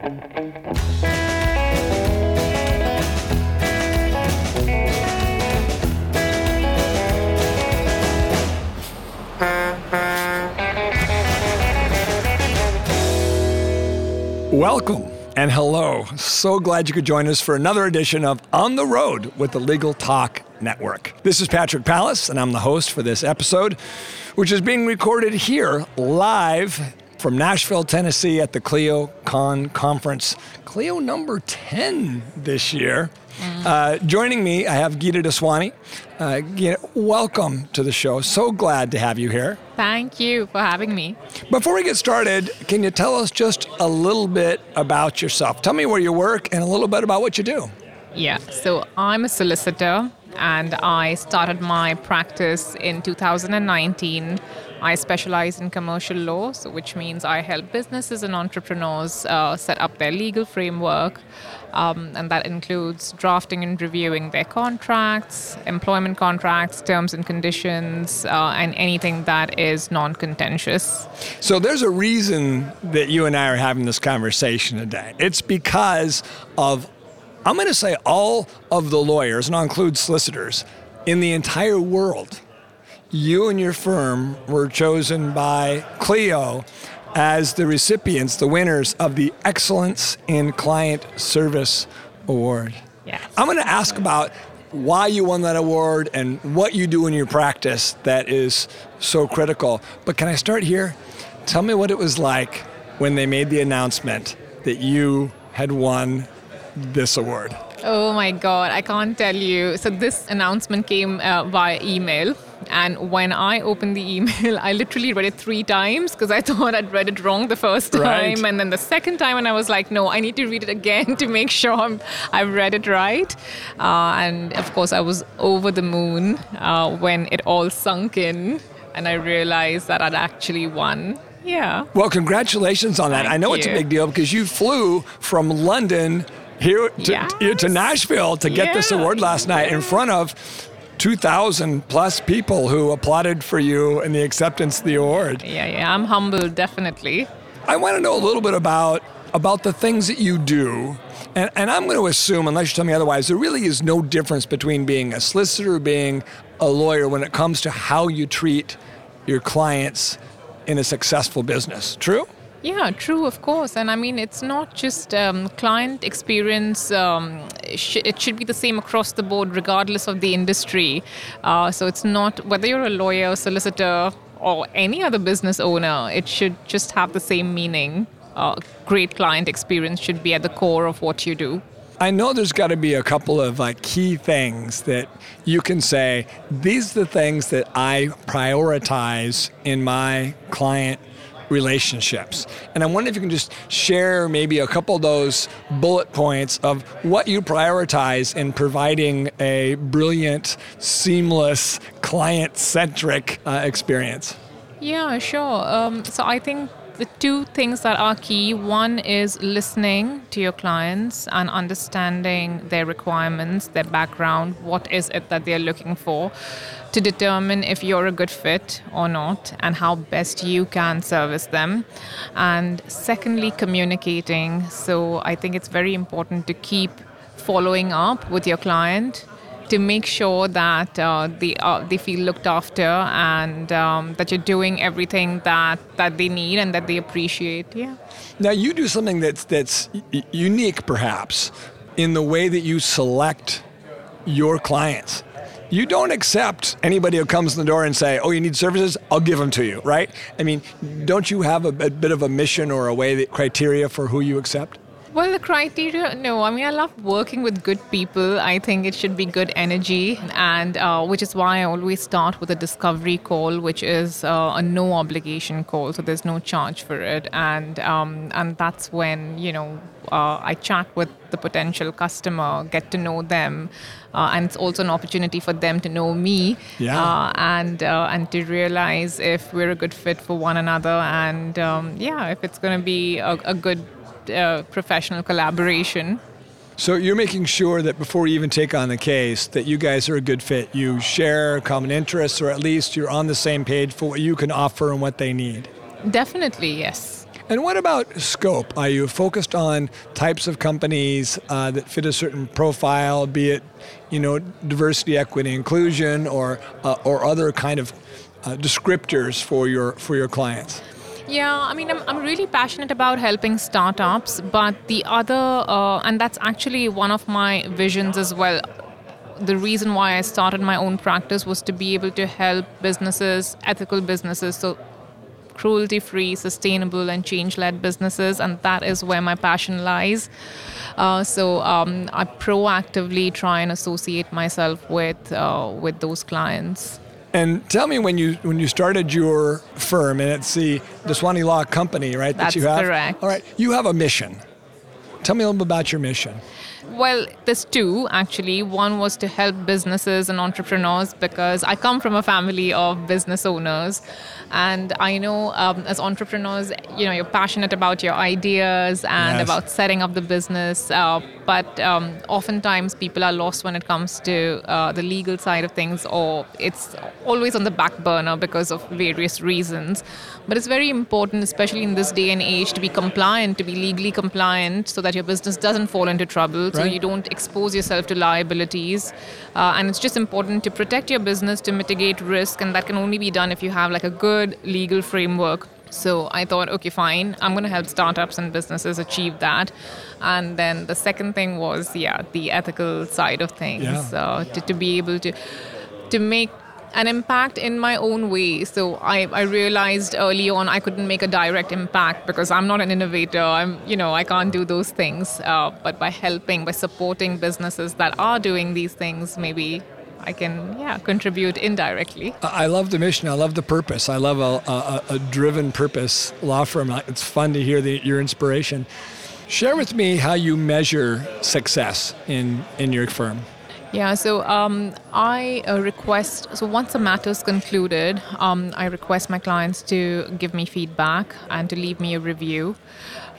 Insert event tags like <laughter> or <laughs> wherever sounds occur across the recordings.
Welcome and hello. So glad you could join us for another edition of On the Road with the Legal Talk Network. This is Patrick Palace, and I'm the host for this episode, which is being recorded here live from Nashville, Tennessee at the Clio Con Conference. Clio number 10 this year. Uh, joining me, I have Geeta Daswani. Uh, Geeta, welcome to the show. So glad to have you here. Thank you for having me. Before we get started, can you tell us just a little bit about yourself? Tell me where you work and a little bit about what you do. Yeah, so I'm a solicitor and I started my practice in 2019. I specialize in commercial law, so which means I help businesses and entrepreneurs uh, set up their legal framework, um, and that includes drafting and reviewing their contracts, employment contracts, terms and conditions, uh, and anything that is non contentious. So there's a reason that you and I are having this conversation today. It's because of, I'm going to say, all of the lawyers, and I'll include solicitors, in the entire world. You and your firm were chosen by Clio as the recipients, the winners of the Excellence in Client Service Award. Yes. I'm going to ask about why you won that award and what you do in your practice that is so critical. But can I start here? Tell me what it was like when they made the announcement that you had won this award. Oh my God, I can't tell you. So, this announcement came uh, via email. And when I opened the email, <laughs> I literally read it three times because I <laughs> thought I'd read it wrong the first time. Right. And then the second time, and I was like, no, I need to read it again <laughs> to make sure I'm, I've read it right. Uh, and of course, I was over the moon uh, when it all sunk in and I realized that I'd actually won. Yeah. Well, congratulations on that. Thank I know it's a big deal because you flew from London here to, Yes. here to Nashville to get this award last night in front of 2,000 plus people who applauded for you and the acceptance of the award. Yeah, yeah. I'm humbled, definitely. I want to know a little bit about about the things that you do. And, and I'm going to assume, unless you tell me otherwise, there really is no difference between being a solicitor or being a lawyer when it comes to how you treat your clients in a successful business. True? Yeah, true, of course. And I mean, it's not just um, client experience, um, it should be the same across the board, regardless of the industry. Uh, so it's not whether you're a lawyer, solicitor, or any other business owner, it should just have the same meaning. Uh, great client experience should be at the core of what you do. I know there's got to be a couple of like key things that you can say. These are the things that I prioritize in my client relationships. And I wonder if you can just share maybe a couple of those bullet points of what you prioritize in providing a brilliant, seamless, client-centric uh, experience. Yeah, sure. Um, so I think the two things that are key one is listening to your clients and understanding their requirements, their background, what is it that they're looking for to determine if you're a good fit or not and how best you can service them. And secondly, communicating. So I think it's very important to keep following up with your client to make sure that uh, they, uh, they feel looked after and um, that you're doing everything that, that they need and that they appreciate. Yeah. Now you do something that's that's unique, perhaps, in the way that you select your clients. You don't accept anybody who comes in the door and say, "Oh, you need services? I'll give them to you." Right? I mean, don't you have a, a bit of a mission or a way that criteria for who you accept? Well, the criteria, no. I mean, I love working with good people. I think it should be good energy, and uh, which is why I always start with a discovery call, which is uh, a no obligation call, so there's no charge for it, and um, and that's when you know uh, I chat with the potential customer, get to know them, uh, and it's also an opportunity for them to know me, Yeah. uh, and uh, and to realize if we're a good fit for one another, and um, yeah, if it's going to be a, a good uh, professional collaboration. So you're making sure that before you even take on the case, that you guys are a good fit. You share common interests, or at least you're on the same page for what you can offer and what they need. Definitely, yes. And what about scope? Are you focused on types of companies uh, that fit a certain profile, be it, you know, diversity, equity, inclusion, or uh, or other kind of uh, descriptors for your for your clients? Yeah, I mean, I'm, I'm really passionate about helping startups, but the other, uh, and that's actually one of my visions as well. The reason why I started my own practice was to be able to help businesses, ethical businesses, so cruelty free, sustainable, and change led businesses, and that is where my passion lies. Uh, so um, I proactively try and associate myself with uh, with those clients. And tell me when you when you started your firm, and it's the Daswani Law Company, right? That's that you have. correct. All right, you have a mission. Tell me a little bit about your mission. Well, there's two actually. One was to help businesses and entrepreneurs because I come from a family of business owners. And I know um, as entrepreneurs, you know, you're passionate about your ideas and Yes. about setting up the business. Uh, but um, oftentimes people are lost when it comes to uh, the legal side of things, or it's always on the back burner because of various reasons. But it's very important, especially in this day and age, to be compliant, to be legally compliant, so that your business doesn't fall into trouble, so Right. you don't expose yourself to liabilities. Uh, and it's just important to protect your business, to mitigate risk, and that can only be done if you have like a good legal framework. So I thought, okay, fine, I'm going to help startups and businesses achieve that. And then the second thing was, yeah, the ethical side of things, Yeah. uh, to, to be able to to make an impact in my own way. So I, I realized early on I couldn't make a direct impact because I'm not an innovator. I'm you know I can't do those things. Uh, but by helping, by supporting businesses that are doing these things, maybe I can yeah contribute indirectly. I love the mission. I love the purpose. I love a, a, a driven purpose law firm. It's fun to hear the, your inspiration. Share with me how you measure success in, in your firm. Yeah, so um, I uh, request, so once the matter's concluded, um, I request my clients to give me feedback and to leave me a review.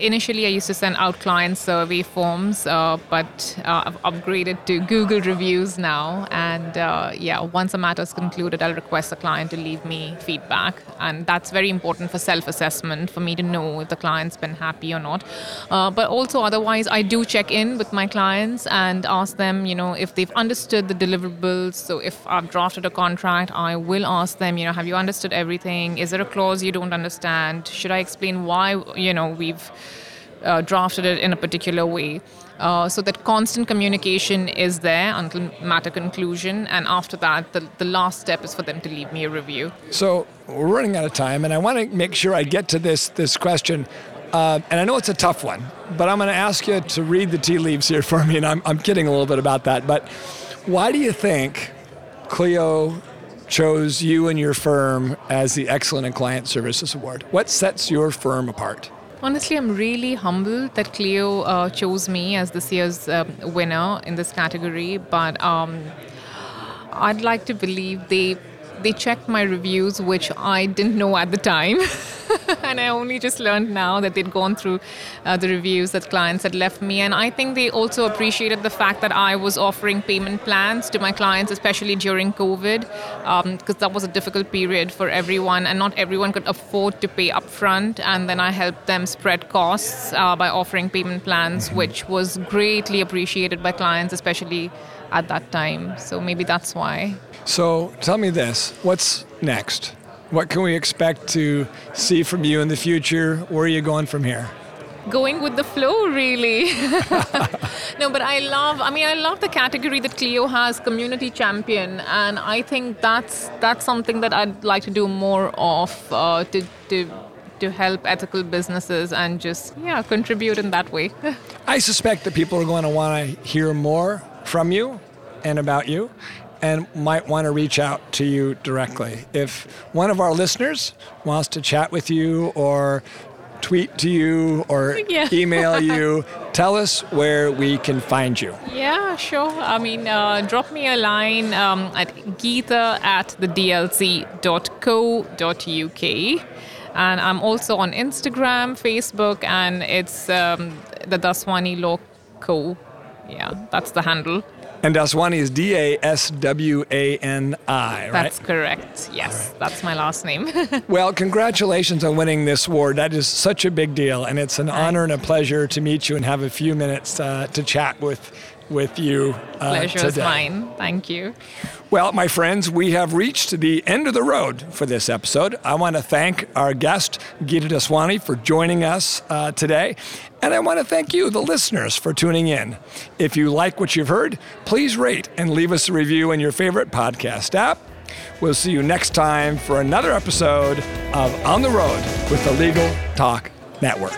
Initially, I used to send out client survey forms, uh, but uh, I've upgraded to Google reviews now. And uh, yeah, once a matter is concluded, I'll request the client to leave me feedback. And that's very important for self assessment for me to know if the client's been happy or not. Uh, but also, otherwise, I do check in with my clients and ask them, you know, if they've understood the deliverables. So if I've drafted a contract, I will ask them, you know, have you understood everything? Is there a clause you don't understand? Should I explain why, you know, we've uh, drafted it in a particular way? Uh, so that constant communication is there until matter conclusion, and after that, the, the last step is for them to leave me a review. So we're running out of time, and I want to make sure I get to this this question. Uh, and I know it's a tough one, but I'm going to ask you to read the tea leaves here for me. And I'm, I'm kidding a little bit about that. But why do you think Clio chose you and your firm as the Excellent in Client Services Award? What sets your firm apart? Honestly, I'm really humbled that Clio uh, chose me as this year's um, winner in this category. But um, I'd like to believe they they checked my reviews, which I didn't know at the time. <laughs> and I only just learned now that they'd gone through uh, the reviews that clients had left me. And I think they also appreciated the fact that I was offering payment plans to my clients, especially during COVID, because that was a difficult period for everyone, and not everyone could afford to pay upfront. And then I helped them spread costs uh, by offering payment plans, which was greatly appreciated by clients, especially at that time. So maybe that's why. So tell me this what's next? What can we expect to see from you in the future? Where are you going from here? going with the flow really <laughs> no but i love i mean i love the category that clio has community champion and i think that's that's something that i'd like to do more of uh, to to to help ethical businesses and just yeah contribute in that way <laughs> I suspect that people are going to want to hear more from you and about you and might want to reach out to you directly. If one of our listeners wants to chat with you or tweet to you or <laughs> Yeah. email you, tell us where we can find you. yeah sure i mean uh, drop me a line um, at geetha at thedlc.co.uk and i'm also on instagram facebook and it's um, the daswani law co yeah that's the handle And Daswani is D A S W A N I, right? That's correct. Yes, right. that's my last name. <laughs> well, congratulations on winning this award. That is such a big deal, and it's an Thanks. honor and a pleasure to meet you and have a few minutes uh, to chat with with you uh, Pleasure today. is mine. Thank you. Well, my friends, we have reached the end of the road for this episode. I want to thank our guest, Geeta Daswani, for joining us uh, today. And I want to thank you, the listeners, for tuning in. If you like what you've heard, please rate and leave us a review in your favorite podcast app. We'll see you next time for another episode of On the Road with the Legal Talk Network.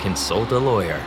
consult a lawyer.